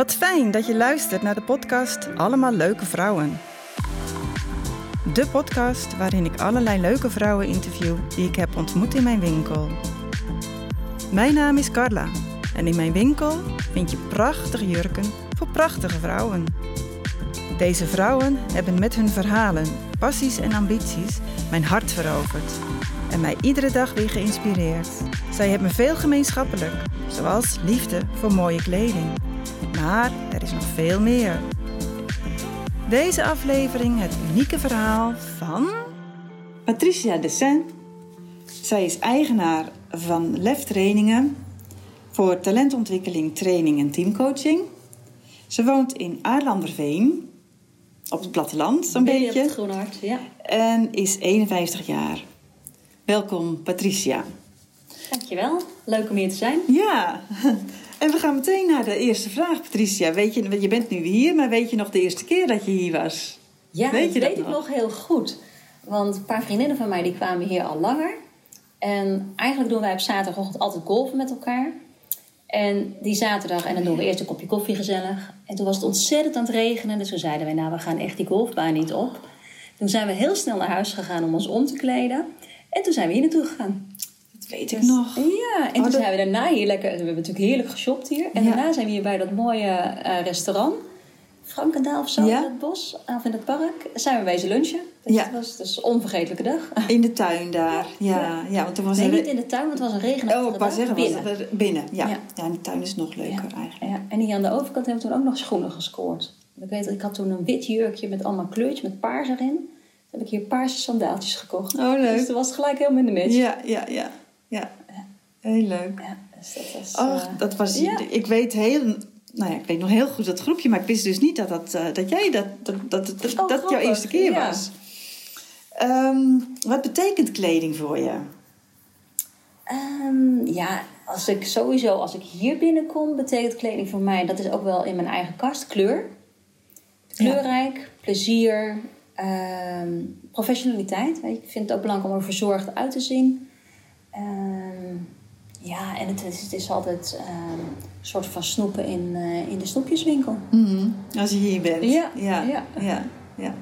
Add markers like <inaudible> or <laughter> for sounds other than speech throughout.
Wat fijn dat je luistert naar de podcast Allemaal Leuke Vrouwen. De podcast waarin ik allerlei leuke vrouwen interview die ik heb ontmoet in mijn winkel. Mijn naam is Carla en in mijn winkel vind je prachtige jurken voor prachtige vrouwen. Deze vrouwen hebben met hun verhalen, passies en ambities mijn hart veroverd en mij iedere dag weer geïnspireerd. Zij hebben veel gemeenschappelijk, zoals liefde voor mooie kleding. Maar er is nog veel meer. Deze aflevering het unieke verhaal van Patricia Dessin. Zij is eigenaar van Lef Trainingen voor talentontwikkeling, training en teamcoaching. Ze woont in Aarlanderveen, op het platteland zo'n Ben je beetje. op het Groene Hart, ja. En is 51 jaar. Welkom Patricia. Dankjewel. Leuk om hier te zijn. Ja, <laughs> en we gaan meteen naar de eerste vraag, Patricia. Weet je, je bent nu hier, maar weet je nog de eerste keer dat je hier was? Ja, Weet dat je dat weet ik nog? nog heel goed. Want een paar vriendinnen van mij die kwamen hier al langer. En eigenlijk doen wij op zaterdagochtend altijd golven met elkaar. En die zaterdag, en dan doen we eerst een kopje koffie gezellig. En toen was het ontzettend aan het regenen. Dus toen zeiden wij, nou we gaan echt die golfbaan niet op. Toen zijn we heel snel naar huis gegaan om ons om te kleden. En toen zijn we hier naartoe gegaan. Dat weet ik nog. Ja, en Oh, toen dat- zijn we daarna hier lekker... We hebben natuurlijk heerlijk geshopt hier. En Ja. daarna zijn we hier bij dat mooie eh, restaurant. Frankendaal of zo, Ja. in het bos, of in het park. Zijn we wezen lunchen. Dus Ja. dat was dus een onvergetelijke dag. In de tuin daar. Ja, ja. want toen was Nee, er... niet in de tuin, want het was een regenachtige Oh, dag. zeggen, was Binnen. het er binnen. Ja. Ja. in de tuin is het nog leuker eigenlijk. Ja, en hier aan de overkant hebben we toen ook nog schoenen gescoord. Ik weet dat ik had toen een wit jurkje met allemaal kleurtjes met paars erin. Toen heb ik hier paarse sandaaltjes gekocht. Oh, leuk. Dus dat was gelijk helemaal in de match. Ja, ja, ja. Ja. Heel leuk. Ja, dus dat was... Oh, dat was... ja. Ik weet heel... Nou ja, ik weet nog heel goed dat groepje, maar ik wist dus niet dat, dat, eh, dat jij dat, dat, dat, dat, Oh, dat jouw eerste keer Ja. was. Ehm, wat betekent kleding voor je? Ehm, ja, als ik sowieso, als ik hier binnenkom, betekent kleding voor mij, dat is ook wel in mijn eigen kast, kleur. Kleurrijk, plezier, ehm, professionaliteit. Ik vind het ook belangrijk om er verzorgd uit te zien. Ehm, ja, en het is, het is altijd ehm, een soort van snoepen in, eh, in de snoepjeswinkel. Als je hier bent. Ja, ja, ja. ja. ja.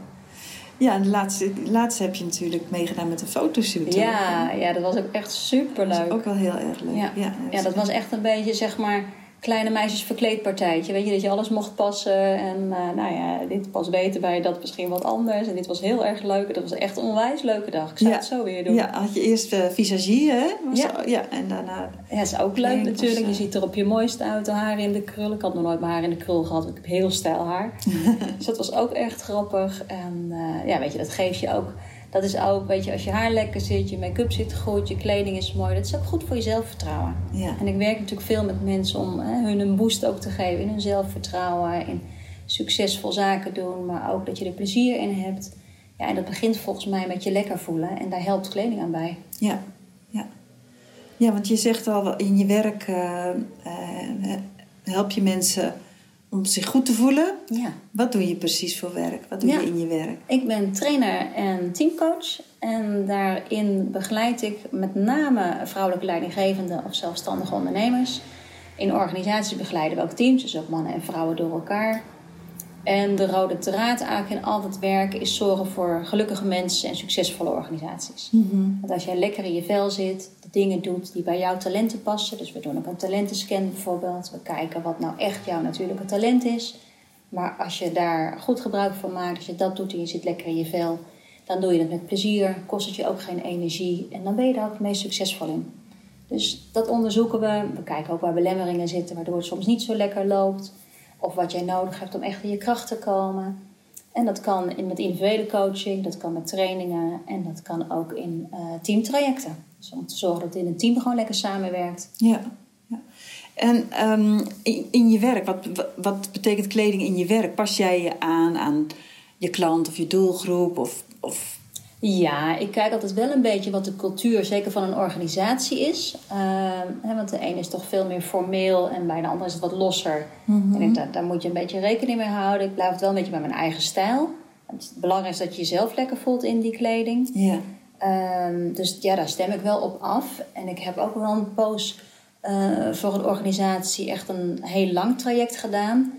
Ja, en de laatste, laatste heb je natuurlijk meegedaan met een fotoshoot. Ja, ja, dat was ook echt super leuk. ook wel heel erg leuk. Ja. Ja, Ja, dat was echt een beetje, zeg maar, kleine meisjes verkleedpartijtje. Weet je, dat je alles mocht passen. En eh, nou ja, dit pas beter bij dat misschien wat anders. En dit was heel erg leuk. Dat was echt een onwijs leuke dag. Ik zou Ja. het zo weer doen. Ja, had je eerst eh, visagie, hè? Was Ja. ja. En daarna... Ja, is ook leuk natuurlijk. was, Je eh, ziet er op je mooiste uit, de haren in de krul. Ik had nog nooit mijn haar in de krul gehad. Ik heb heel stijl haar. <laughs> dus dat was ook echt grappig. En ja, weet je, dat geeft je ook... Dat is ook, weet je, als je haar lekker zit, je make-up zit goed, je kleding is mooi. Dat is ook goed voor je zelfvertrouwen. Ja. En ik werk natuurlijk veel met mensen om hè, hun een boost ook te geven in hun zelfvertrouwen, in succesvol zaken doen, maar ook dat je er plezier in hebt. Ja, en dat begint volgens mij met je lekker voelen en daar helpt kleding aan bij. Ja, ja. Ja, want je zegt al, in je werk eh, eh, help je mensen om zich goed te voelen. Ja. Wat doe je precies voor werk? Wat doe Ja. je in je werk? Ik ben trainer en teamcoach en daarin begeleid ik met name vrouwelijke leidinggevenden of zelfstandige ondernemers. In organisaties begeleiden we ook teams, dus ook mannen en vrouwen door elkaar. En de rode draad eigenlijk in al dat werk is zorgen voor gelukkige mensen en succesvolle organisaties. Want als jij lekker in je vel zit, de dingen doet die bij jouw talenten passen. Dus we doen ook een talentenscan bijvoorbeeld. We kijken wat nou echt jouw natuurlijke talent is. Maar als je daar goed gebruik van maakt, als je dat doet en je zit lekker in je vel, dan doe je het met plezier, kost het je ook geen energie en dan ben je daar ook het meest succesvol in. Dus dat onderzoeken we. We kijken ook waar belemmeringen zitten, waardoor het soms niet zo lekker loopt. Of wat jij nodig hebt om echt in je kracht te komen. En dat kan in, met individuele coaching, dat kan met trainingen en dat kan ook in eh, teamtrajecten. Dus om te zorgen dat in een team gewoon lekker samenwerkt. Ja. ja. En ehm, in, in je werk, wat, wat betekent kleding in je werk? Pas jij je aan aan je klant of je doelgroep? Of, of... Ja, ik kijk altijd wel een beetje wat de cultuur, zeker van een organisatie, is. Ehm, hè, want de ene is toch veel meer formeel en bij de andere is het wat losser. En ik, daar, daar moet je een beetje rekening mee houden. Ik blijf het wel een beetje bij mijn eigen stijl. Het belangrijkste is dat je jezelf lekker voelt in die kleding. Ja. Ehm, dus ja, daar stem ik wel op af. En ik heb ook wel een poos eh, voor een organisatie echt een heel lang traject gedaan.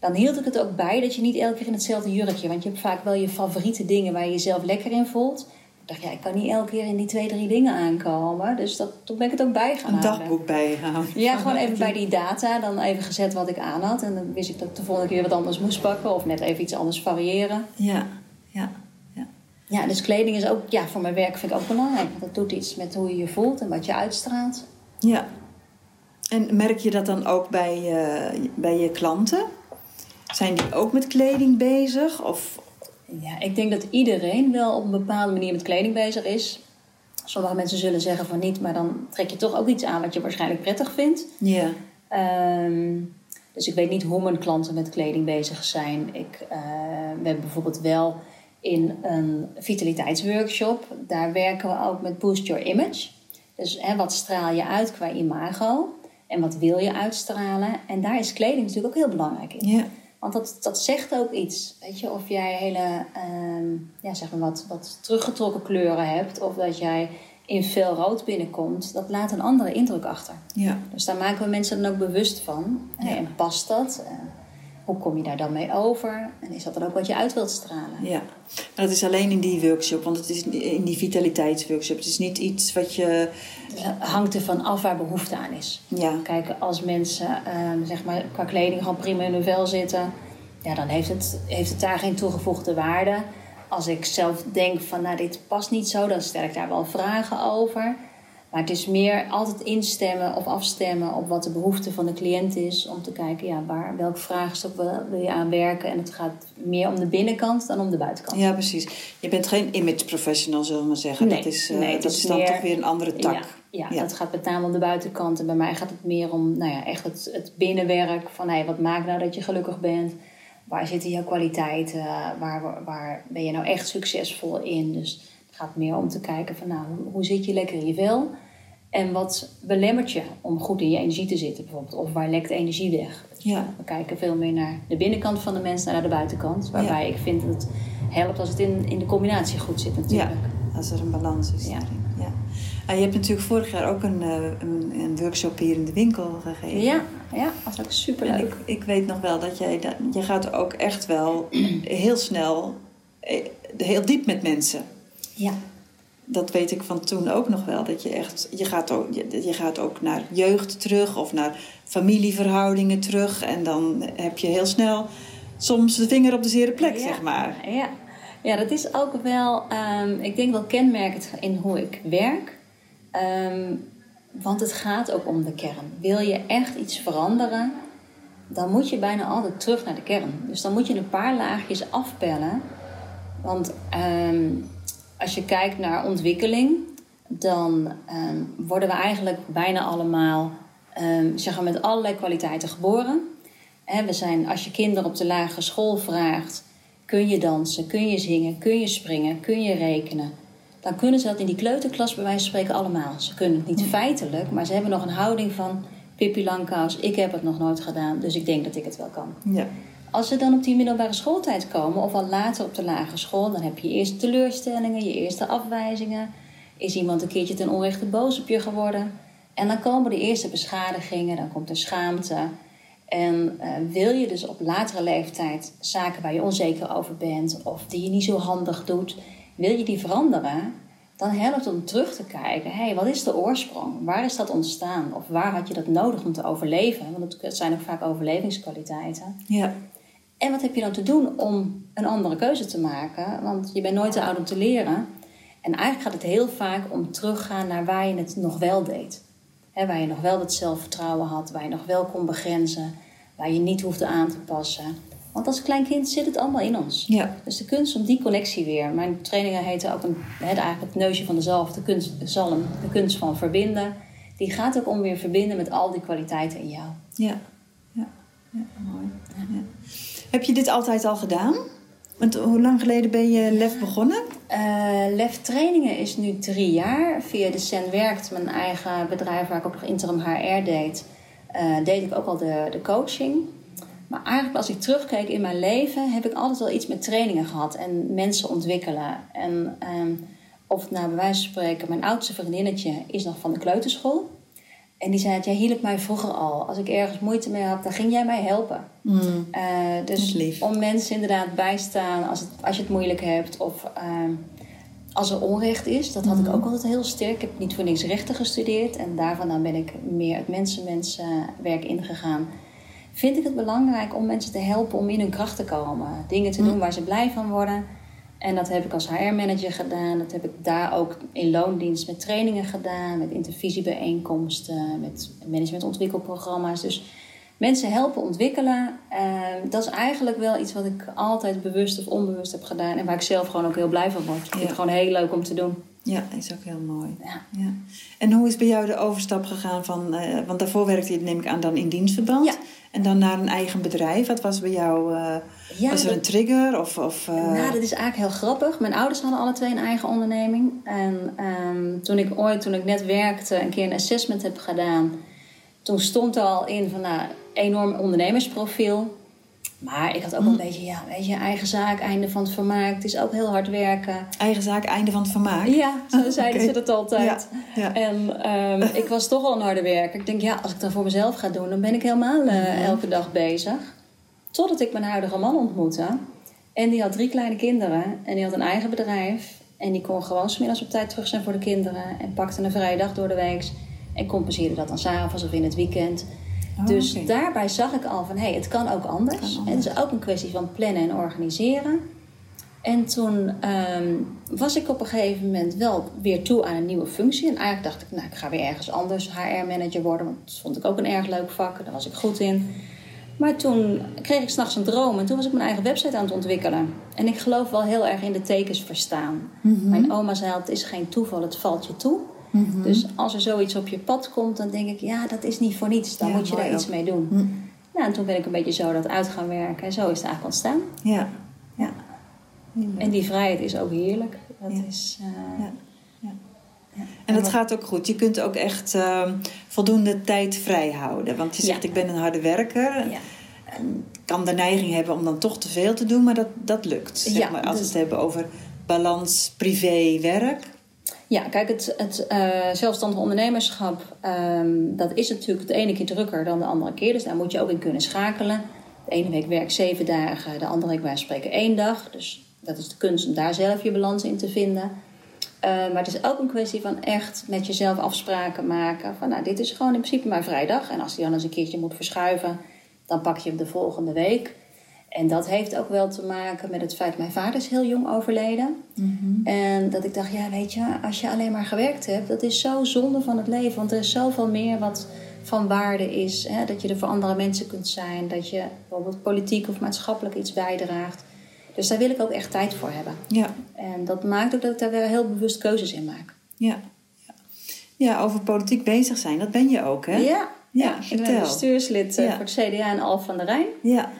Dan hield ik het ook bij dat je niet elke keer in hetzelfde jurkje... want je hebt vaak wel je favoriete dingen waar je jezelf lekker in voelt. Ik dacht, ja, ik kan niet elke keer in die twee, drie dingen aankomen. Dus dat, toen ben ik het ook bij gaan Een dagboek bijgehouden. Ja, gewoon even bij die data. Dan even gezet wat ik aan had. En dan wist ik dat ik de volgende keer wat anders moest pakken. Of net even iets anders variëren. Ja, ja, ja. Ja, dus kleding is ook, ja, voor mijn werk vind ik ook belangrijk. Want dat doet iets met hoe je je voelt en wat je uitstraalt. Ja. En merk je dat dan ook bij, eh, bij je klanten? Zijn die ook met kleding bezig? Of... Ja, ik denk dat iedereen wel op een bepaalde manier met kleding bezig is. Sommige mensen zullen zeggen van niet, maar dan trek je toch ook iets aan wat je waarschijnlijk prettig vindt. Ja. Ehm, dus ik weet niet hoe mijn klanten met kleding bezig zijn. Ik, eh, we hebben bijvoorbeeld wel in een vitaliteitsworkshop, daar werken we ook met Boost Your Image. Dus hè, wat straal je uit qua imago en wat wil je uitstralen? En daar is kleding natuurlijk ook heel belangrijk in. Ja. Want dat, dat zegt ook iets. Weet je, of jij hele, ehm, ja, zeg maar wat, wat teruggetrokken kleuren hebt, of dat jij in fel rood binnenkomt, dat laat een andere indruk achter. Ja. Dus daar maken we mensen dan ook bewust van. Ja. En past dat? Hoe kom je daar dan mee over? En is dat dan ook wat je uit wilt stralen? Ja, maar dat is alleen in die workshop, want het is in die vitaliteitsworkshop. Het is niet iets wat je. Dus het hangt ervan af waar behoefte aan is. Ja, Kijk, als mensen ehm, zeg maar, qua kleding gewoon prima in hun vel zitten, ja, dan heeft het, heeft het daar geen toegevoegde waarde. Als ik zelf denk van, nou, dit past niet zo, dan stel ik daar wel vragen over. Maar het is meer altijd instemmen of afstemmen op wat de behoefte van de cliënt is. Om te kijken, ja, waar, welk vraagstuk wil, je aan werken. En het gaat meer om de binnenkant dan om de buitenkant. ja, precies. Je bent geen image professional, zullen we maar zeggen. Nee, dat is, eh, nee, dat is is dan meer- toch weer een andere tak. Ja, ja, Ja. dat gaat met name om de buitenkant. En bij mij gaat het meer om nou ja, echt het, het binnenwerk. Van hey, wat maakt nou dat je gelukkig bent? Waar zitten jouw kwaliteiten? Waar, waar ben je nou echt succesvol in? Dus gaat meer om te kijken van nou, hoe, zit je lekker in je vel? En wat belemmert je om goed in je energie te zitten bijvoorbeeld? Of waar lekt energie weg? Ja. We kijken veel meer naar de binnenkant van de mens dan naar de buitenkant. Waarbij ik vind dat het helpt als het in, in de combinatie goed zit natuurlijk. Ja, als er een balans is. Ja. Ja. Ah, je hebt natuurlijk vorig jaar ook een, eh, een, een workshop hier in de winkel gegeven. Ja, ja, dat is ook super En leuk. ik, ik weet nog wel dat jij, dat, je gaat ook echt wel <clears throat> heel snel, eh, heel diep met mensen. Ja. Dat weet ik van toen ook nog wel. Dat je echt, je gaat ook, je, je gaat ook naar jeugd terug of naar familieverhoudingen terug. En dan heb je heel snel soms de vinger op de zere plek, ja. zeg maar. Ja. ja, dat is ook wel, ehm, ik denk wel kenmerkend in hoe ik werk. Ehm, want het gaat ook om de kern. Wil je echt iets veranderen, dan moet je bijna altijd terug naar de kern. Dus dan moet je een paar laagjes afpellen. Want ehm, als je kijkt naar ontwikkeling, dan ehm, worden we eigenlijk bijna allemaal ehm, zeg maar met allerlei kwaliteiten geboren. Hè, we zijn, als je kinderen op de lagere school vraagt: kun je dansen, kun je zingen, kun je springen, kun je rekenen? Dan kunnen ze dat in die kleuterklas bij wijze van spreken allemaal. Ze kunnen het niet feitelijk, maar ze hebben nog een houding van Pippi Langkous. Ik heb het nog nooit gedaan, dus ik denk dat ik het wel kan. Ja. Als ze dan op die middelbare schooltijd komen, of al later op de lagere school, dan heb je je eerste teleurstellingen, je eerste afwijzingen. Is iemand een keertje ten onrechte boos op je geworden? En dan komen de eerste beschadigingen, dan komt er schaamte. En eh, wil je dus op latere leeftijd zaken waar je onzeker over bent, of die je niet zo handig doet, wil je die veranderen, dan helpt het om terug te kijken. Hey, wat is de oorsprong? Waar is dat ontstaan? Of waar had je dat nodig om te overleven? Want het zijn ook vaak overlevingskwaliteiten. Ja. En wat heb je dan te doen om een andere keuze te maken? Want je bent nooit te oud om te leren. En eigenlijk gaat het heel vaak om teruggaan naar waar je het nog wel deed. Hè, waar je nog wel dat zelfvertrouwen had, waar je nog wel kon begrenzen, waar je niet hoefde aan te passen. Want als klein kind zit het allemaal in ons. Ja. Dus de kunst om die connectie weer. Mijn trainingen heten ook een, hè, eigenlijk het neusje van de zalf, de kunst, zalm, de kunst van verbinden. Die gaat ook om weer verbinden met al die kwaliteiten in jou. Ja. Ja. Mooi. Heb je dit altijd al gedaan? Want hoe lang geleden ben je LEF begonnen? Eh, Lef Trainingen is nu drie jaar. Via de Sen Werkt, mijn eigen bedrijf waar ik ook nog interim HR deed, eh, deed ik ook al de, de coaching. Maar eigenlijk als ik terugkeek in mijn leven, heb ik altijd wel iets met trainingen gehad en mensen ontwikkelen. En ehm, of het nou bij wijze van spreken, mijn oudste vriendinnetje is nog van de kleuterschool. En die zei, jij hielp mij vroeger al. Als ik ergens moeite mee had, dan ging jij mij helpen. Mm. Uh, dus om mensen inderdaad bijstaan als, het, als je het moeilijk hebt of uh, als er onrecht is. Dat had ik ook altijd heel sterk. Ik heb niet voor niks rechten gestudeerd en daarvan dan ben ik meer het mensen-mensen-werk ingegaan. Vind ik het belangrijk om mensen te helpen om in hun kracht te komen. Dingen te doen waar ze blij van worden. En dat heb ik als HR-manager gedaan. Dat heb ik daar ook in loondienst met trainingen gedaan, met intervisiebijeenkomsten, met managementontwikkelprogramma's. Dus mensen helpen ontwikkelen, uh, dat is eigenlijk wel iets wat ik altijd bewust of onbewust heb gedaan. En waar ik zelf gewoon ook heel blij van word. Ik vind het gewoon heel leuk om te doen. Ja, is ook heel mooi. Ja. ja. En hoe is bij jou de overstap gegaan van... Uh, want daarvoor werkte je, neem ik aan, dan in dienstverband. Ja. En dan naar een eigen bedrijf. Wat was bij jou... Uh, ja, was er dat, een trigger? Of, of, uh... Nou, dat is eigenlijk heel grappig. Mijn ouders hadden alle twee een eigen onderneming. En um, toen ik ooit, toen ik net werkte, een keer een assessment heb gedaan... Toen stond er al in van, nou, enorm ondernemersprofiel. Maar ik had ook Mm. een beetje, ja, weet je, eigen zaak, einde van het vermaak. Het is ook heel hard werken. Eigen zaak, einde van het vermaak? Ja, zo zeiden Oké. ze dat altijd. Ja, ja. En ehm, ik was toch al een harde werker. Ik denk, ja, als ik dat voor mezelf ga doen, dan ben ik helemaal eh, Mhm. elke dag bezig. Totdat ik mijn huidige man ontmoette. En die had drie kleine kinderen. En die had een eigen bedrijf. En die kon gewoon smiddags op tijd terug zijn voor de kinderen. En pakte een vrije dag door de week. En compenseerde dat dan s'avonds of in het weekend. Oh, dus daarbij zag ik al van, hé, hey, het kan ook anders. Kan anders. En het is ook een kwestie van plannen en organiseren. En toen ehm, was ik op een gegeven moment wel weer toe aan een nieuwe functie. En eigenlijk dacht ik, nou, ik ga weer ergens anders HR-manager worden. Want dat vond ik ook een erg leuk vak. Daar was ik goed in. Maar toen kreeg ik s'nachts een droom. En toen was ik mijn eigen website aan het ontwikkelen. En ik geloof wel heel erg in de tekens verstaan. Mijn oma zei, het is geen toeval, het valt je toe. Dus als er zoiets op je pad komt, dan denk ik, ja, dat is niet voor niets. Dan Ja, moet je daar iets mee doen. Nou, en toen ben ik een beetje zo dat uit gaan werken. En zo is het eigenlijk ontstaan. Ja. ja. En die vrijheid is ook heerlijk. Dat Ja. is... eh, Ja. Ja. En dat gaat ook goed. Je kunt ook echt ehm, voldoende tijd vrij houden. Want je zegt, Ja. ik ben een harde werker. ja. En kan de neiging hebben om dan toch te veel te doen, maar dat, dat lukt. Zeg maar, als we dus- het hebben over balans privé-werk. Ja, kijk, het, het eh, zelfstandig ondernemerschap, ehm, dat is natuurlijk de ene keer drukker dan de andere keer. Dus daar moet je ook in kunnen schakelen. De ene week werk zeven dagen, de andere week wij spreken één dag. Dus dat is de kunst om daar zelf je balans in te vinden. Eh, maar het is ook een kwestie van echt met jezelf afspraken maken. Van nou, dit is gewoon in principe mijn vrijdag. En als die dan eens een keertje moet verschuiven, dan pak je hem de volgende week. En dat heeft ook wel te maken met het feit, mijn vader is heel jong overleden. En dat ik dacht, ja, weet je, als je alleen maar gewerkt hebt, dat is zo zonde van het leven. Want er is zoveel meer wat van waarde is. Hè? Dat je er voor andere mensen kunt zijn. Dat je bijvoorbeeld politiek of maatschappelijk iets bijdraagt. Dus daar wil ik ook echt tijd voor hebben. Ja, En dat maakt ook dat ik daar weer heel bewust keuzes in maak. ja. ja. Over politiek bezig zijn, dat ben je ook, hè? Ja, Ja, ik ben bestuurslid eh, Ja. voor het CDA in Alphen van der Rijn. Ja.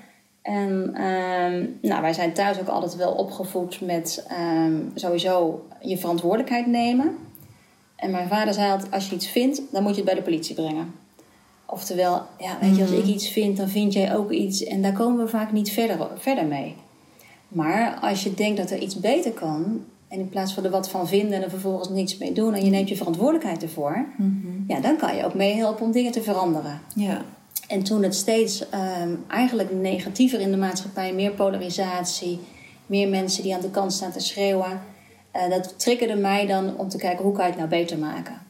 En ehm, nou, wij zijn thuis ook altijd wel opgevoed met ehm, sowieso je verantwoordelijkheid nemen. En mijn vader zei altijd, als je iets vindt, dan moet je het bij de politie brengen. Oftewel, ja, weet je, als ik iets vind, dan vind jij ook iets. En daar komen we vaak niet verder, verder mee. Maar als je denkt dat er iets beter kan... en in plaats van er wat van vinden en er vervolgens niets mee doen... en je neemt je verantwoordelijkheid ervoor... ja, dan kan je ook meehelpen om dingen te veranderen. Ja. En toen het steeds ehm, eigenlijk negatiever in de maatschappij, meer polarisatie, meer mensen die aan de kant staan te schreeuwen, eh, dat triggerde mij dan om te kijken hoe kan je het nou beter maken.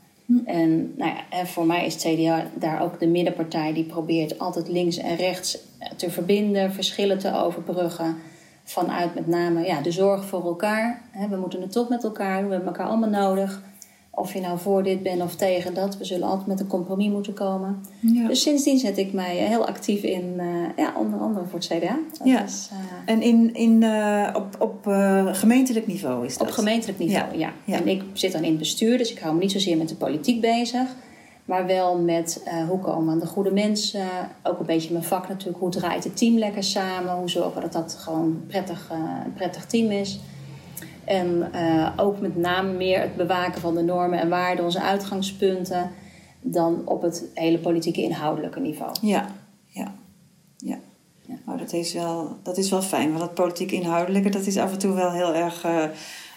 En nou ja, en voor mij is het CDA daar ook de middenpartij die probeert altijd links en rechts eh, te verbinden, verschillen te overbruggen. Vanuit met name ja, de zorg voor elkaar. We moeten het toch met elkaar doen, we hebben elkaar allemaal nodig. Of je nou voor dit bent of tegen dat, we zullen altijd met een compromis moeten komen. Ja. Dus sindsdien zet ik mij eh, heel actief in, eh, ja, onder andere voor het CDA. Dat Ja. is, eh, En in, in, op, op gemeentelijk niveau is dat? op gemeentelijk niveau, Ja. En ik zit dan in het bestuur, dus ik hou me niet zozeer met de politiek bezig. Maar wel met hoe komen aan de goede mensen. Ook een beetje mijn vak natuurlijk. Hoe draait het team lekker samen? Hoe zorgen we dat dat gewoon prettig, een prettig team is? En eh, ook met name meer het bewaken van de normen en waarden, onze uitgangspunten. Dan op het hele politieke inhoudelijke niveau. Ja, ja, ja. Ja. Oh, dat, is wel, dat is wel fijn, want dat politiek inhoudelijke, dat is af en toe wel heel erg eh,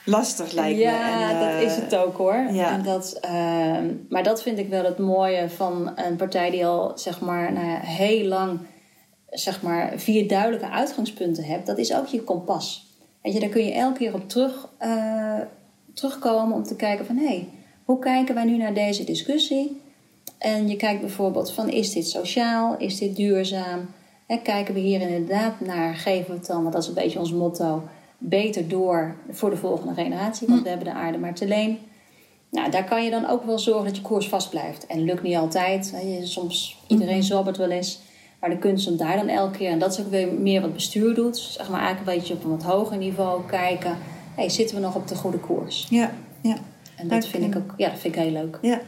lastig lijkt ja, me. Ja, dat uh, is het ook hoor. Ja. En dat, uh, maar dat vind ik wel het mooie van een partij die al zeg maar nou ja, heel lang zeg maar, vier duidelijke uitgangspunten hebt. Dat is ook je kompas. Weet je, daar kun je elke keer op terug, uh, terugkomen om te kijken van hé, hey, hoe kijken wij nu naar deze discussie? En je kijkt bijvoorbeeld van is dit sociaal, is dit duurzaam? En kijken we hier inderdaad naar, geven we het dan, want dat is een beetje ons motto, beter door voor de volgende generatie, want we hebben de aarde maar te leen. Nou, daar kan je dan ook wel zorgen dat je koers vast blijft. En lukt niet altijd. Soms, iedereen zwabbert wel eens. Maar de kunst om daar dan elke keer, en dat is ook weer meer wat bestuur doet, zeg maar eigenlijk een beetje op een wat hoger niveau kijken. Hey, zitten we nog op de goede koers? Ja, ja. En dat vind ik ook, ja, dat vind ik heel leuk. Ja.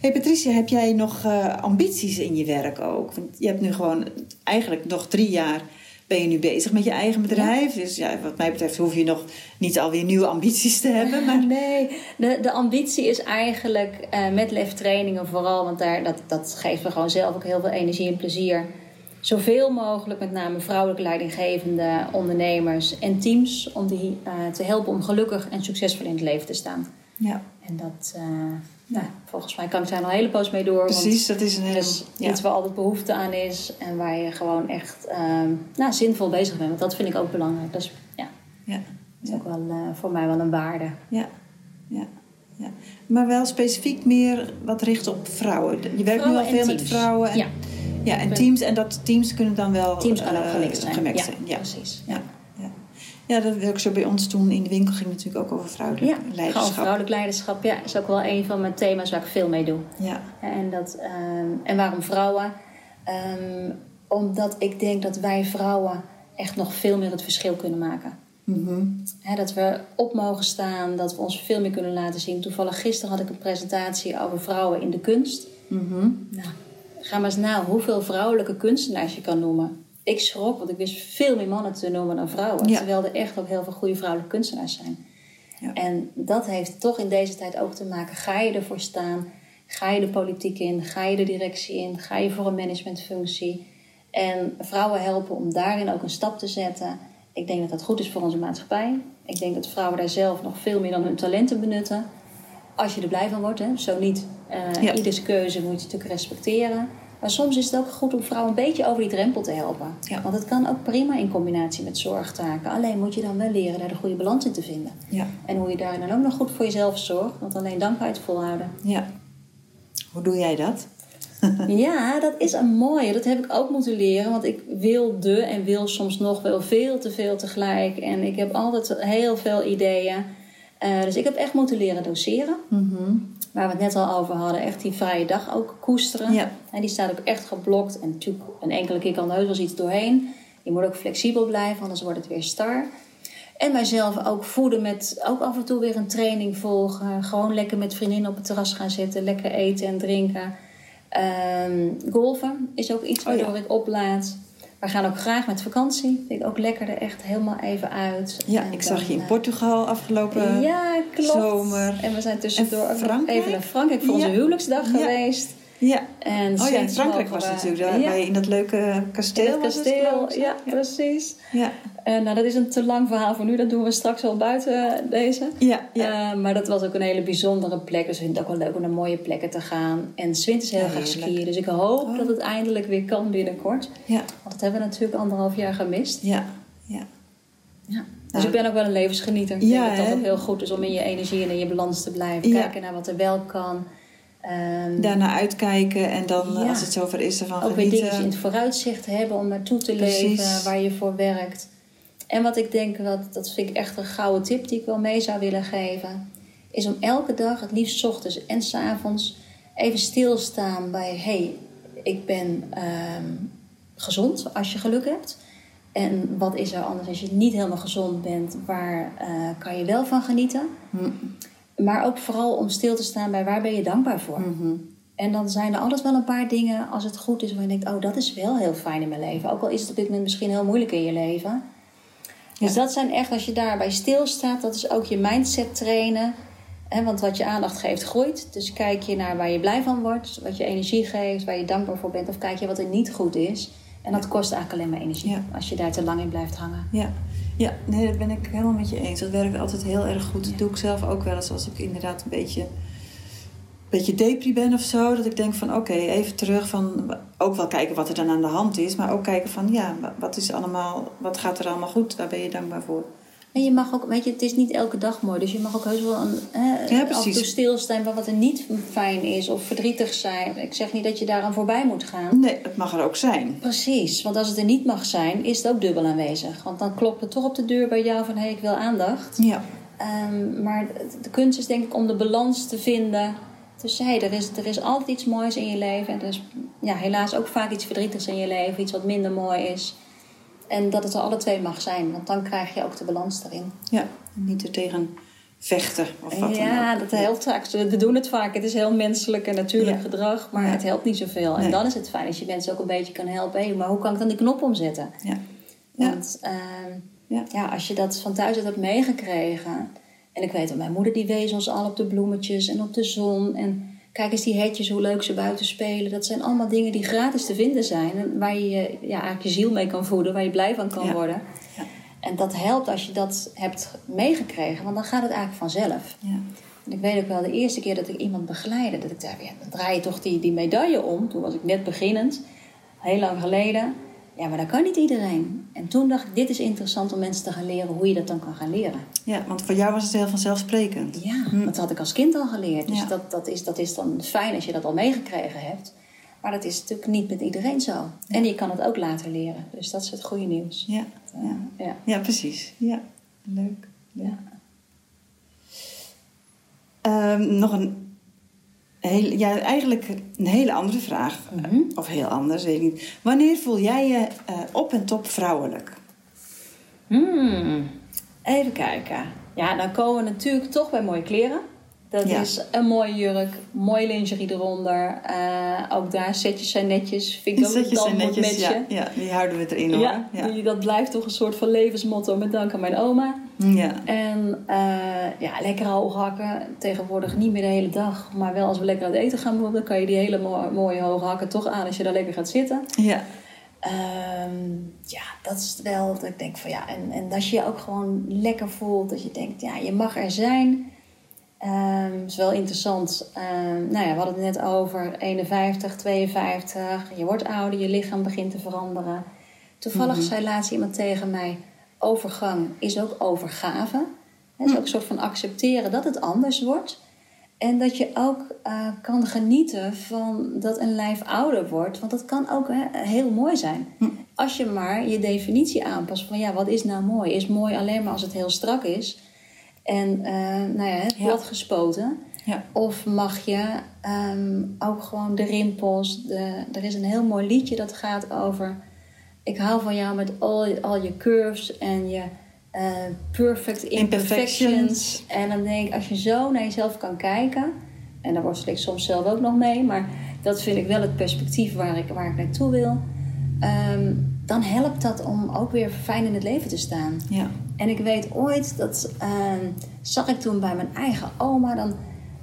Hey Patricia, heb jij nog uh, ambities in je werk ook? Want je hebt nu gewoon eigenlijk nog drie jaar ben je nu bezig met je eigen bedrijf. Ja. Dus ja, wat mij betreft hoef je nog niet alweer nieuwe ambities te hebben. <laughs> Maar... Nee, de, de ambitie is eigenlijk uh, met lef trainingen vooral, want daar, dat, dat geeft me gewoon zelf ook heel veel energie en plezier. Zoveel mogelijk, met name vrouwelijk leidinggevende ondernemers en teams, om die uh, te helpen om gelukkig en succesvol in het leven te staan. Ja. En dat, uh, nou, volgens mij kan ik daar al een hele poos mee door. Precies, dat is een. Dus ja. iets waar altijd behoefte aan is en waar je gewoon echt um, nou, zinvol bezig bent. Want dat vind ik ook belangrijk. Dus ja, ja. dat is ook wel uh, voor mij wel een waarde. Ja, ja. ja. Maar wel specifiek meer wat richt op vrouwen. Je werkt vrouwen nu al veel teams. met vrouwen. En, ja. ja, en teams. En dat teams kunnen dan wel... Teams kan ook uh, gemixt zijn. Gemixt ja, zijn. Ja, precies. Ja. Ja, dat ook zo bij ons toen in de winkel ging natuurlijk ook over vrouwelijk ja, leiderschap. Vrouwelijk leiderschap, ja, is ook wel een van mijn thema's waar ik veel mee doe. Ja. En, dat, um, en waarom vrouwen? Um, omdat ik denk dat wij vrouwen echt nog veel meer het verschil kunnen maken. Mm -hmm. He, dat we op mogen staan, dat we ons veel meer kunnen laten zien. Toevallig gisteren had ik een presentatie over vrouwen in de kunst. Mm -hmm. nou, ga maar eens na hoeveel vrouwelijke kunstenaars je kan noemen ik schrok, want ik wist veel meer mannen te noemen dan vrouwen. Ja. Terwijl er echt ook heel veel goede vrouwelijke kunstenaars zijn. Ja. En dat heeft toch in deze tijd ook te maken. Ga je ervoor staan? Ga je de politiek in? Ga je de directie in? Ga je voor een managementfunctie? En vrouwen helpen om daarin ook een stap te zetten. Ik denk dat dat goed is voor onze maatschappij. Ik denk dat vrouwen daar zelf nog veel meer dan hun talenten benutten. Als je er blij van wordt, hè? zo niet. Uh, Ja. Ieders keuze moet je natuurlijk respecteren. Maar soms is het ook goed om vrouwen een beetje over die drempel te helpen. Ja. Want het kan ook prima in combinatie met zorgtaken. Alleen moet je dan wel leren daar de goede balans in te vinden. Ja. En hoe je daar dan ook nog goed voor jezelf zorgt. Want alleen dan kan je het volhouden. ja. Hoe doe jij dat? <laughs> Ja, dat is een mooie. Dat heb ik ook moeten leren. Want ik wilde en wil soms nog wel veel te veel tegelijk. En ik heb altijd heel veel ideeën. Uh, dus ik heb echt moeten leren doseren. Mm Waar we het net al over hadden. Echt die vrije dag ook koesteren. Ja. En die staat ook echt geblokt. En natuurlijk een enkele keer kan er heus wel iets doorheen. Je moet ook flexibel blijven, anders wordt het weer star. En mijzelf ook voeden met ook af en toe weer een training volgen. Gewoon lekker met vriendinnen op het terras gaan zitten. Lekker eten en drinken. Um, golven is ook iets waardoor Oh ja. ik oplaad. We gaan ook graag met vakantie. Vind ik ook lekker er echt helemaal even uit. Ja, En ik zag je in eh, Portugal afgelopen ja, klopt. zomer. En we zijn tussendoor En ook even naar Frankrijk voor onze huwelijksdag Ja. geweest. Ja. En Oh ja, in Frankrijk was het natuurlijk. Daar Ja, bij in dat leuke kasteel. in het, kasteel. ja, precies. Ja. En nou, dat is een te lang verhaal voor nu. Dat doen we straks wel buiten deze. Ja, ja. Eh, maar dat was ook een hele bijzondere plek. Dus ik vind het ook wel leuk om naar mooie plekken te gaan. En Swint is heel Ja, graag skiën. Dus ik hoop Oh. dat het eindelijk weer kan binnenkort. ja. Want dat hebben we natuurlijk anderhalf jaar gemist. Ja. Ja. Ja. Dus Nou. ik ben ook wel een levensgenieter. Ik Ja, denk dat hè? dat ook heel goed is om in je energie en in je balans te blijven. Ja. Kijken naar wat er wel kan. Ehm, Daarna uitkijken en dan Ja. als het zover is ervan ook weer genieten. dingetjes in het vooruitzicht hebben om naartoe te Precies. leven, waar je voor werkt. En wat ik denk, dat, dat vind ik echt een gouden tip die ik wel mee zou willen geven, is om elke dag, het liefst 's ochtends en 's avonds, even stilstaan bij: hé, hey, ik ben ehm, gezond als je geluk hebt. En wat is er anders als je niet helemaal gezond bent? Waar eh, kan je wel van genieten? Hm. Maar ook vooral om stil te staan bij waar ben je dankbaar voor. Mhm. En dan zijn er altijd wel een paar dingen, als het goed is, waar je denkt: oh, dat is wel heel fijn in mijn leven. Ook al is het op dit moment misschien heel moeilijk in je leven. Dus dat zijn echt, als je daarbij stilstaat, dat is ook je mindset trainen. Want wat je aandacht geeft, groeit. Dus kijk je naar waar je blij van wordt, wat je energie geeft, waar je dankbaar voor bent. Of kijk je wat er niet goed is. En dat kost eigenlijk alleen maar energie Ja. als je daar te lang in blijft hangen. Ja. Ja, nee, dat ben ik helemaal met je eens. Dat werkt altijd heel erg goed. Dat doe ik zelf ook wel eens als ik inderdaad een beetje, een beetje depri ben of zo. Dat ik denk van oké, even terug van ook wel kijken wat er dan aan de hand is. Maar ook kijken van ja, wat, is allemaal, wat gaat er allemaal goed? Waar ben je dankbaar voor? En je mag ook, weet je, het is niet elke dag mooi. Dus je mag ook heus wel een, hè, Ja, af en toe stilstaan bij wat er niet fijn is of verdrietig zijn. Ik zeg niet dat je daaraan voorbij moet gaan. Nee, het mag er ook zijn. Precies, want als het er niet mag zijn, is het ook dubbel aanwezig. Want dan klopt het toch op de deur bij jou van hé, hey, ik wil aandacht. Ja, Ehm, maar de- de kunst is denk ik om de balans te vinden. tussen hey, er, is, er is altijd iets moois in je leven. En er is ja, helaas ook vaak iets verdrietigs in je leven. Iets wat minder mooi is. En dat het er alle twee mag zijn. Want dan krijg je ook de balans erin. ja. Niet er tegen vechten of wat ja, dan ook. dat helpt vaak. We doen het vaak. Het is heel menselijk en natuurlijk Ja. gedrag. Maar Ja. het helpt niet zoveel. En dan is het fijn als je mensen ook een beetje kan helpen. Maar hoe kan ik dan die knop omzetten? Ja. Ja. Want Ja. ja, als je dat van thuis uit hebt meegekregen. En ik weet dat mijn moeder die wees ons al op de bloemetjes en op de zon. En kijk eens die hetjes, hoe leuk ze buiten spelen. Dat zijn allemaal dingen die gratis te vinden zijn. En waar je ja, eigenlijk je ziel mee kan voeden. Waar je blij van kan Ja. worden. Ja. En dat helpt als je dat hebt meegekregen. Want dan gaat het eigenlijk vanzelf. Ja. En ik weet ook wel de eerste keer dat ik iemand begeleidde. Dat ik dacht, ja, dan draai je toch die, die medaille om. Toen was ik net beginnend. Heel lang geleden. Ja, maar dat kan niet iedereen. En toen dacht ik, dit is interessant om mensen te gaan leren hoe je dat dan kan gaan leren. ja, want voor jou was het heel vanzelfsprekend. Ja, dat had ik als kind al geleerd. Dus Ja. dat, dat, is, dat is dan fijn als je dat al meegekregen hebt. Maar dat is natuurlijk niet met iedereen zo. En je kan het ook later leren. Dus dat is het goede nieuws. Ja, ja. Ja. ja precies. Ja, leuk. Ja. Ehm, nog een heel, ja, eigenlijk een hele andere vraag. Mhm. Of heel anders, weet ik niet. Wanneer voel jij je eh, op en top vrouwelijk? Hmm, even kijken. Ja, dan komen we natuurlijk toch bij mooie kleren. Dat Ja. is een mooie jurk, mooie lingerie eronder. Eh, ook daar setjes zijn netjes. Vind ik ook Setjes moet netjes, ja, ja, die houden we erin hoor. Ja, Ja, Die, dat blijft toch een soort van levensmotto met dank aan mijn oma. Ja. En eh, ja, lekker hoog hakken. Tegenwoordig niet meer de hele dag. Maar wel als we lekker aan het eten gaan bijvoorbeeld. Dan kan je die hele mo- mooie hoge hakken toch aan als je daar lekker gaat zitten. ja. Ehm, ja, dat is wel dat ik denk van ja. En, en dat je je ook gewoon lekker voelt. Dat je denkt, ja, je mag er zijn. Ehm is wel interessant. Ehm, nou ja, we hadden het net over 51, 52. Je wordt ouder, je lichaam begint te veranderen. Toevallig Mhm. zei laatst iemand tegen mij: overgang is ook overgave. Het is ook een soort van accepteren dat het anders wordt. En dat je ook eh, kan genieten van dat een lijf ouder wordt. Want dat kan ook hè, heel mooi zijn. Als je maar je definitie aanpast van ja, wat is nou mooi? Is mooi alleen maar als het heel strak is. En eh, nou ja, het Ja. gespoten. Ja. Of mag je ehm, ook gewoon de rimpels. De, er is een heel mooi liedje dat gaat over... Ik hou van jou met al, al je curves en je eh, perfect imperfections. Imperfections. En dan denk ik, als je zo naar jezelf kan kijken... En daar worstel ik soms zelf ook nog mee. Maar dat vind ik wel het perspectief waar ik, waar ik naartoe wil. Ehm, dan helpt dat om ook weer fijn in het leven te staan. ja. En ik weet ooit, dat ehm, zag ik toen bij mijn eigen oma. Dan,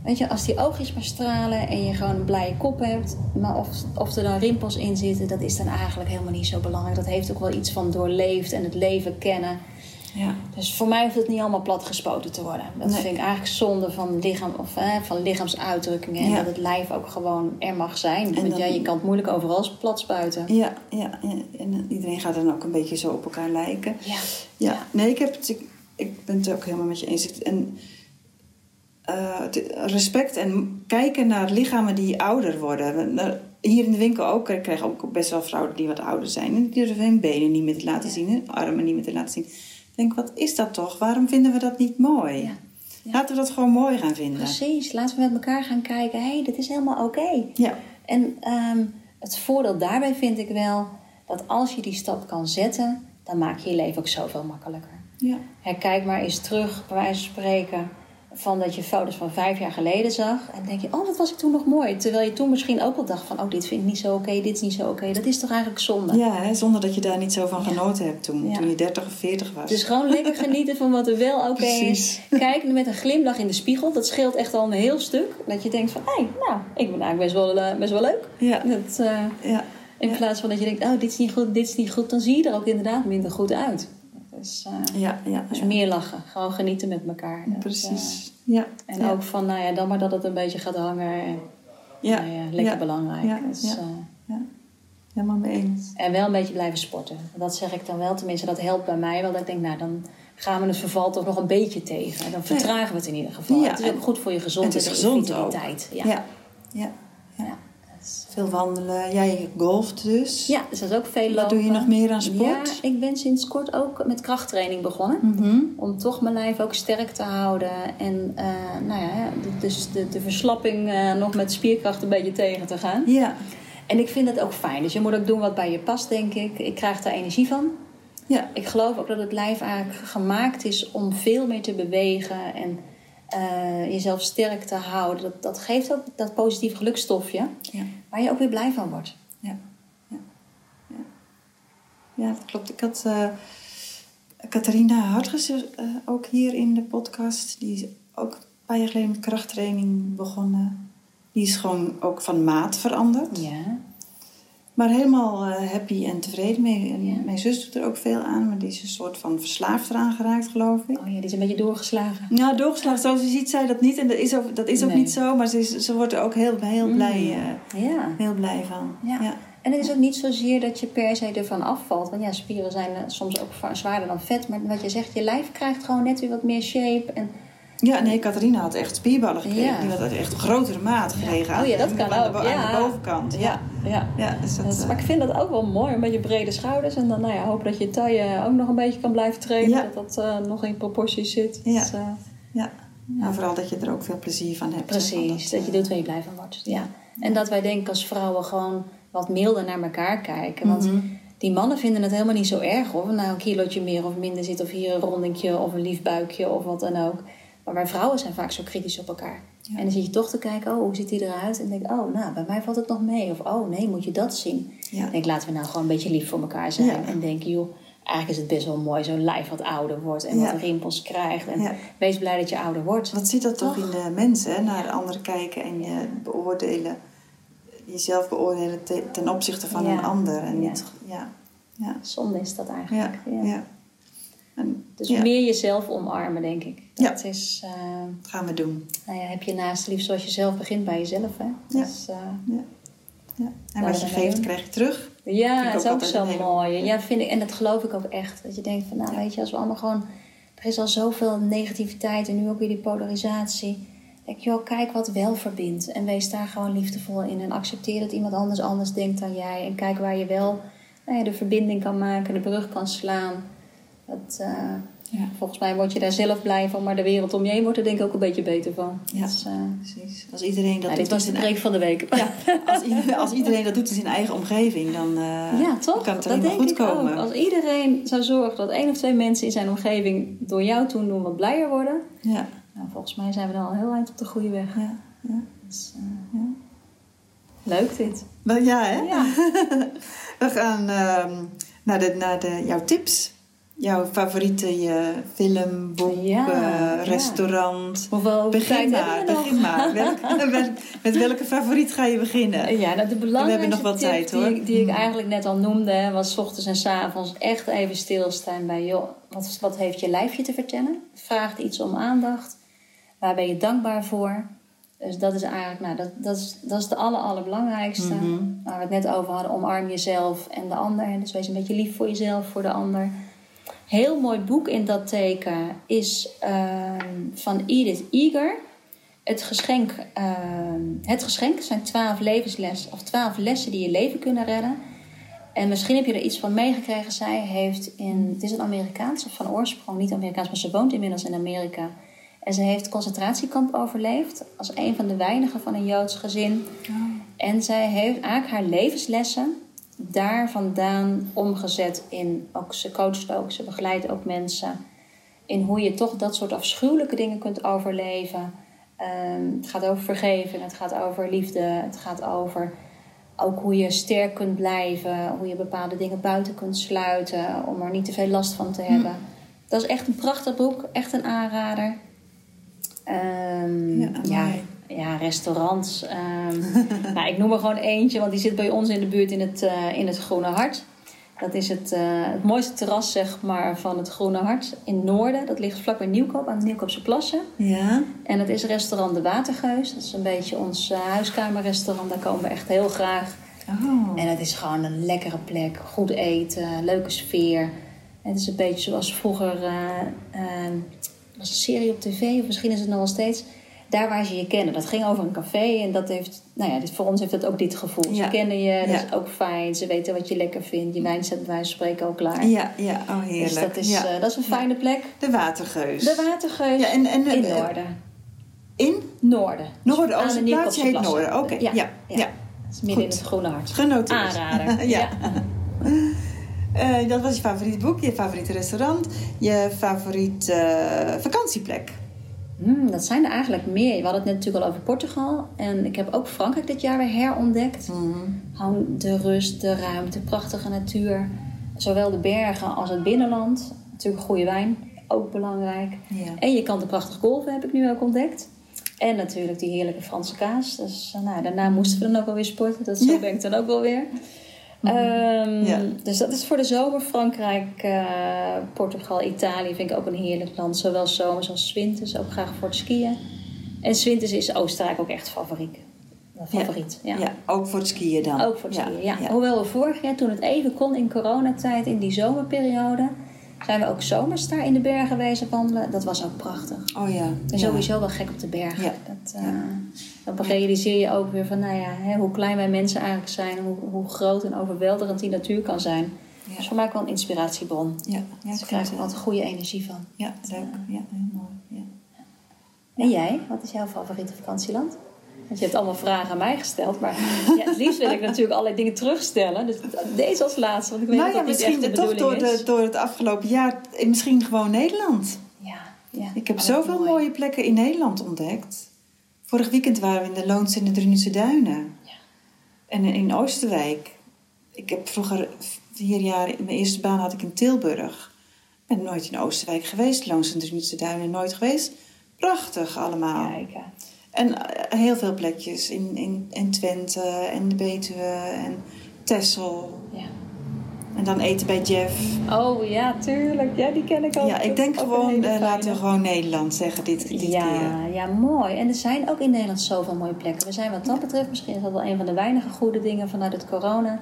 weet je, als die oogjes maar stralen en je gewoon een blije kop hebt. Maar of, of er dan rimpels in zitten, dat is dan eigenlijk helemaal niet zo belangrijk. Dat heeft ook wel iets van doorleefd en het leven kennen. ja. Dus voor mij hoeft het niet allemaal plat gespoten te worden. Dat Nee. vind ik eigenlijk zonde van, lichaam, of, eh, van lichaamsuitdrukkingen. En Ja. dat het lijf ook gewoon er mag zijn. En Want dan- ja, je kan het moeilijk overal plat spuiten. Ja, ja, ja. En iedereen gaat dan ook een beetje zo op elkaar lijken. Ja. Ja, nee, ik, heb het, ik, ik ben het ook helemaal met je eens. En, eh, het- respect en kijken naar lichamen die ouder worden. Nou, Hier in de winkel ook, ik krijg ook best wel vrouwen die wat ouder zijn. En die durven hun benen niet meer te laten zien, hun armen niet meer te laten zien. Ik denk, wat is dat toch? Waarom vinden we dat niet mooi? Ja. Ja. Laten we dat gewoon mooi gaan vinden. Precies, laten we met elkaar gaan kijken. Hé, hey, dit is helemaal oké. Ja, En ehm, het voordeel daarbij vind ik wel dat als je die stap kan zetten, dan maak je je leven ook zoveel makkelijker. ja, Hè, kijk maar eens terug, bij wijze van spreken, van dat je foto's van vijf jaar geleden zag. En denk je, oh, wat was ik toen nog mooi. Terwijl je toen misschien ook wel dacht van, oh, dit vind ik niet zo oké, dit is niet zo oké. Dat is toch eigenlijk zonde? ja hè, zonder dat je daar niet zo van genoten hebt toen, Ja. toen je 30 of 40 was. Dus gewoon lekker <laughs> genieten van wat er wel oké is. <laughs> Kijk met een glimlach in de spiegel. Dat scheelt echt al een heel stuk. Dat je denkt van, hé, hey, nou, ik ben eigenlijk best wel, eh, best wel leuk. Ja, Dat, eh, ja, In plaats van dat je denkt, oh, dit is niet goed, dit is niet goed, dan zie je er ook inderdaad minder goed uit. Dus, uh, ja, ja, dus meer lachen. Gewoon genieten met elkaar. Dat, Precies. ja. En ook van, nou ja, dan maar dat het een beetje gaat hangen. En, ja. Nou ja, lekker belangrijk. Ja. Dus, ja. ja. Helemaal mee eens. En wel een beetje blijven sporten. Dat zeg ik dan wel. Tenminste, dat helpt bij mij wel. Dat ik denk, nou, dan gaan we het verval toch nog een beetje tegen. Dan vertragen we het in ieder geval. het is ook goed voor je gezondheid en gezond en vitaliteit. Ja. Ja. ja. ja. Veel wandelen. Jij golft dus. Ja, dus dat is ook veel lopen. Wat doe je nog meer aan sport? Ja, ik ben sinds kort ook met krachttraining begonnen. Mm Om toch mijn lijf ook sterk te houden. En uh, nou ja, dus de, de verslapping uh, nog met spierkracht een beetje tegen te gaan. Ja. En ik vind dat ook fijn. Dus je moet ook doen wat bij je past, denk ik. Ik krijg daar energie van. Ja. Ik geloof ook dat het lijf eigenlijk gemaakt is om veel meer te bewegen en uh, jezelf sterk te houden. Dat, dat geeft ook dat positief gelukstofje, ja. waar je ook weer blij van wordt. Ja, ja. ja. ja dat klopt. Ik had uh, Catharina Hartges uh, ook hier in de podcast. Die is ook een paar jaar geleden met krachttraining begonnen. Die is gewoon ook van maat veranderd. Ja. Maar helemaal uh, happy en tevreden mee. En ja. Mijn zus doet er ook veel aan, maar die is een soort van verslaafd eraan geraakt, geloof ik. Oh ja, die is een beetje doorgeslagen. Ja, doorgeslagen. Zo ziet zij dat niet. En dat is ook, dat is ook Nee. niet zo, maar ze, is, ze wordt er ook heel, heel, blij, eh, Ja. heel blij van. Ja. ja. En het is ook niet zozeer dat je per se ervan afvalt. Want ja, spieren zijn eh, soms ook zwaarder dan vet. Maar wat je zegt, je lijf krijgt gewoon net weer wat meer shape. En Ja, nee, Catharina had echt spierballen gekregen. Ja. Die had echt een grotere maat gekregen. Oh ja, dat kan aan de, ook, ja. aan de bovenkant. Ja, ja. ja dus dat, Dat is- eh, maar ik vind dat ook wel mooi, een beetje brede schouders. En dan nou ja, hoop dat je taille ook nog een beetje kan blijven trainen. Dat dat eh, nog in proportie zit. Ja. Dus, ja. Nou, vooral dat je er ook veel plezier van hebt. precies, dat je doet waar je blij van wordt. Ja. En dat wij denk ik als vrouwen gewoon wat milder naar elkaar kijken. Want Mhm. die mannen vinden het helemaal niet zo erg hoor. Nou, een kilootje meer of minder zit. Of hier een rondingje of een lief buikje of wat dan ook. Maar wij vrouwen zijn vaak zo kritisch op elkaar. Ja. En dan zit je toch te kijken, oh, hoe ziet die eruit? En denk oh, nou, bij mij valt het nog mee. Of, oh, nee, moet je dat zien? Ja. Ik denk, laten we nou gewoon een beetje lief voor elkaar zijn. Ja. En denken, joh, eigenlijk is het best wel mooi. Zo'n lijf wat ouder wordt en wat rimpels krijgt. En wees blij dat je ouder wordt. Wat zit dat toch, Toch? in de mensen, hè? naar anderen kijken en je beoordelen, jezelf beoordelen te- ten opzichte van een ander. En Ja. niet, ja. Ja. Zonde is dat eigenlijk. Ja. Ja. En, Dus ja, meer jezelf omarmen, denk ik. Ja. Dat is, eh, dat gaan we doen. nou ja, heb je naast lief zoals je zelf begint bij jezelf. Hè? Ja. Dus, eh, Ja. Ja. En wat je dat geeft, doen. krijg je terug. Ja, het is ook zo hele- mooi. Ja, vind ik, en dat geloof ik ook echt. Dat je denkt van, nou weet je, als we allemaal gewoon... Er is al zoveel negativiteit en nu ook weer die polarisatie. Denk, joh, kijk wat wel verbindt. En wees daar gewoon liefdevol in. En accepteer dat iemand anders anders denkt dan jij. En kijk waar je wel nou ja, de verbinding kan maken, de brug kan slaan. Dat, eh, Ja. Volgens mij word je daar zelf blij van, maar de wereld om je heen wordt er denk ik ook een beetje beter van. Ja. Dus, eh, Precies. Als iedereen dat nou, doet dit was de preek van de week. Ja, als, <laughs> als iedereen dat doet in zijn eigen omgeving, dan <laughs> Ja, toch? kan het dat alleen maar denk goed ik komen. ook. Als iedereen zou zorgen dat één of twee mensen in zijn omgeving door jou toen doen wat blijer worden. Ja, Nou, volgens mij zijn we dan al heel eind op de goede weg. ja, ja. Dus, Ja. Leuk dit. Maar ja, hè? Ja. <laughs> We gaan ehm, naar, de, naar de, jouw tips. Jouw favoriete je film, boek, Ja, eh, ja. restaurant. Hoeveel Begin maar, hebben we begin maar. Welk- met, met welke favoriet ga je beginnen? Ja, nou, de belangrijkste nog wat tijd, die, hoor. ik- die ik Hmm. eigenlijk net al noemde, was 's ochtends en 's avonds echt even stilstaan bij, joh, wat, wat heeft je lijfje te vertellen? Vraagt iets om aandacht. Waar ben je dankbaar voor? Dus dat is eigenlijk, nou, dat, dat, is, dat is de aller, allerbelangrijkste. Mhm. Waar we het net over hadden, omarm jezelf en de ander. Dus wees een beetje lief voor jezelf, voor de ander. Heel mooi boek in dat teken is ehm, van Edith Eger. Het geschenk, ehm, het geschenk zijn twaalf levenslessen of twaalf lessen die je leven kunnen redden. En misschien heb je er iets van meegekregen. Zij heeft in, het is een Amerikaans of van oorsprong, niet Amerikaans, maar ze woont inmiddels in Amerika. En ze heeft concentratiekamp overleefd als een van de weinigen van een Joods gezin. En zij heeft eigenlijk haar levenslessen daar vandaan omgezet in, ook ze coacht ook, ze begeleidt ook mensen in hoe je toch dat soort afschuwelijke dingen kunt overleven. Ehm, het gaat over vergeving, het gaat over liefde, het gaat over ook hoe je sterk kunt blijven, hoe je bepaalde dingen buiten kunt sluiten om er niet te veel last van te hebben. Dat is echt een prachtig boek, echt een aanrader. Ehm, Ja. Ja, restaurants. ehm, <laughs> nou, ik noem er gewoon eentje, want die zit bij ons in de buurt in het, eh, in het Groene Hart. Dat is het, eh, het mooiste terras zeg maar, van het Groene Hart in het noorden. Dat ligt vlakbij Nieuwkoop aan de Nieuwkoopse Plassen. Ja. En het is restaurant De Watergeus. Dat is een beetje ons uh, huiskamerrestaurant. Daar komen we echt heel graag. Oh. En het is gewoon een lekkere plek. Goed eten, leuke sfeer. Het is een beetje zoals vroeger... Was een serie op tv, of misschien is het nog wel steeds daar waar ze je kennen. Dat ging over een café en dat heeft, nou ja, voor ons heeft dat ook dit gevoel. Ze kennen je, dat is ook fijn. Ze weten wat je lekker vindt. Je wijn staat bij wijze van spreken ook klaar. Ja, ja, oh heerlijk. Dus dat is, uh, dat is een fijne plek. De Watergeus. De Watergeus ja, en, en, in Noorden. In? Noorden. Noorden, als het plaatsje heet Noorden. Oké, okay. ja. ja. ja. is midden in het groene hart. Genoteerd. Aanrader. <laughs> ja. Uh, <laughs> dat was je favoriete boek, je favoriete restaurant, je favoriete uh, vakantieplek. Hmm, dat zijn er eigenlijk meer. We hadden het net natuurlijk al over Portugal. En ik heb ook Frankrijk dit jaar weer herontdekt. Mm. Gewoon de rust, de ruimte, prachtige natuur. Zowel de bergen als het binnenland. Natuurlijk goede wijn, ook belangrijk. Ja. En je kan de prachtige golven, heb ik nu ook ontdekt. En natuurlijk die heerlijke Franse kaas. Dus nou, daarna moesten we dan ook wel weer sporten. Dat zo ja. ben ik dan ook wel weer. Um, ja. Dus dat is voor de zomer Frankrijk, uh, Portugal, Italië vind ik ook een heerlijk land. Zowel zomers als winters, ook graag voor het skiën. En winters is Oostenrijk ook echt favoriet. Favoriet, ja. ja. ook voor het skiën dan. Ook voor het skiën, ja. Hoewel we vorig jaar, toen het even kon in coronatijd, in die zomerperiode, zijn we ook zomers daar in de bergen wezen wandelen. Dat was ook prachtig. Oh ja. En sowieso wel gek op de bergen. Ja. Dat, uh, dan realiseer je ook weer van, nou ja, hè, hoe klein wij mensen eigenlijk zijn. Hoe, hoe groot en overweldigend die natuur kan zijn. Ja. Dat is voor mij ook wel een inspiratiebron. Ja. ja dus ik krijg er altijd goede energie van. Ja, leuk. Ja, heel mooi. Ja. En jij? Wat is jouw favoriete vakantieland? Want je hebt allemaal vragen aan mij gesteld. Maar ja, het liefst wil ik natuurlijk allerlei dingen terugstellen. Dus deze als laatste. Want ik weet nou dat ja, misschien de toch door, de, door het afgelopen jaar. Misschien gewoon Nederland. Ja, ja. Ik heb zoveel mooie plekken in Nederland ontdekt. Vorig weekend waren we in de Loons en de Drunense Duinen. Ja. En in Oosterwijk. Ik heb vroeger, vier jaar, mijn eerste baan had ik in Tilburg. Ik ben nooit in Oosterwijk geweest. Loons en Drunense Duinen nooit geweest. Prachtig allemaal. Kijk, ja. En heel veel plekjes in, in, in Twente en de Betuwe en Texel. Ja. En dan eten bij Jeff. Oh ja, tuurlijk. Ja, die ken ik ook. Ja, ik denk gewoon, uh, laten we gewoon Nederland zeggen dit, dit ja, keer. Ja, mooi. En er zijn ook in Nederland zoveel mooie plekken. We zijn wat dat betreft, misschien is dat wel een van de weinige goede dingen vanuit het corona...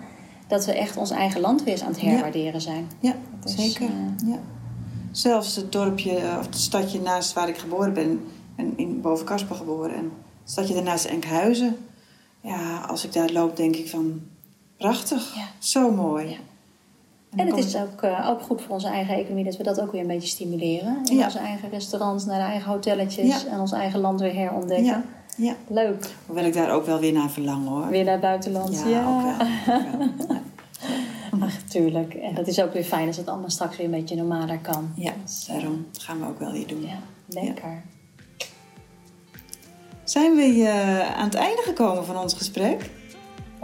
dat we echt ons eigen land weer eens aan het herwaarderen zijn. Ja, zeker. Uh, ja. Zelfs het dorpje of het stadje naast waar ik geboren ben en in boven Kasper geboren. En stadje daarnaast Enkhuizen. Ja, als ik daar loop, denk ik van prachtig. Ja. Zo mooi. En, het is ook, uh, ook goed voor onze eigen economie dat we dat ook weer een beetje stimuleren. In ja. onze eigen restaurants, naar de eigen hotelletjes en ons eigen land weer herontdekken. Ja. Ja. Leuk. Hoewel ik daar ook wel weer naar verlang hoor. Weer naar het buitenland. Ja, ja. ook wel. Ook wel. <laughs> Ach, tuurlijk. En dat is ook weer fijn als het allemaal straks weer een beetje normaler kan. Ja, dus, daarom gaan we ook wel weer doen. Ja, lekker. Zijn we uh, aan het einde gekomen van ons gesprek?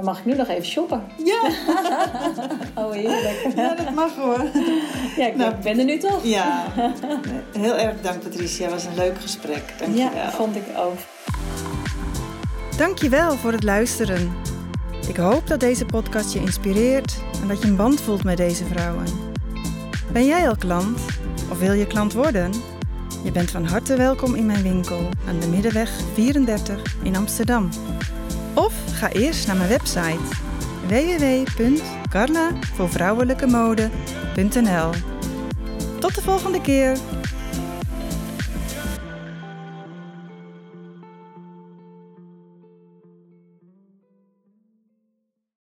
Dan mag ik nu nog even shoppen. Ja. <laughs> oh, heerlijk. Ja, dat mag hoor. Ja, ik nou, ben er nu toch? Ja. Heel erg bedankt Patricia. Het was een leuk gesprek. Dank je wel. Ja, vond ik ook. Dankjewel voor het luisteren. Ik hoop dat deze podcast je inspireert en dat je een band voelt met deze vrouwen. Ben jij al klant of wil je klant worden? Je bent van harte welkom in mijn winkel aan de Middenweg 34 in Amsterdam. Of ga eerst naar mijn website www.carlavoorvrouwelijkemode.nl Tot de volgende keer!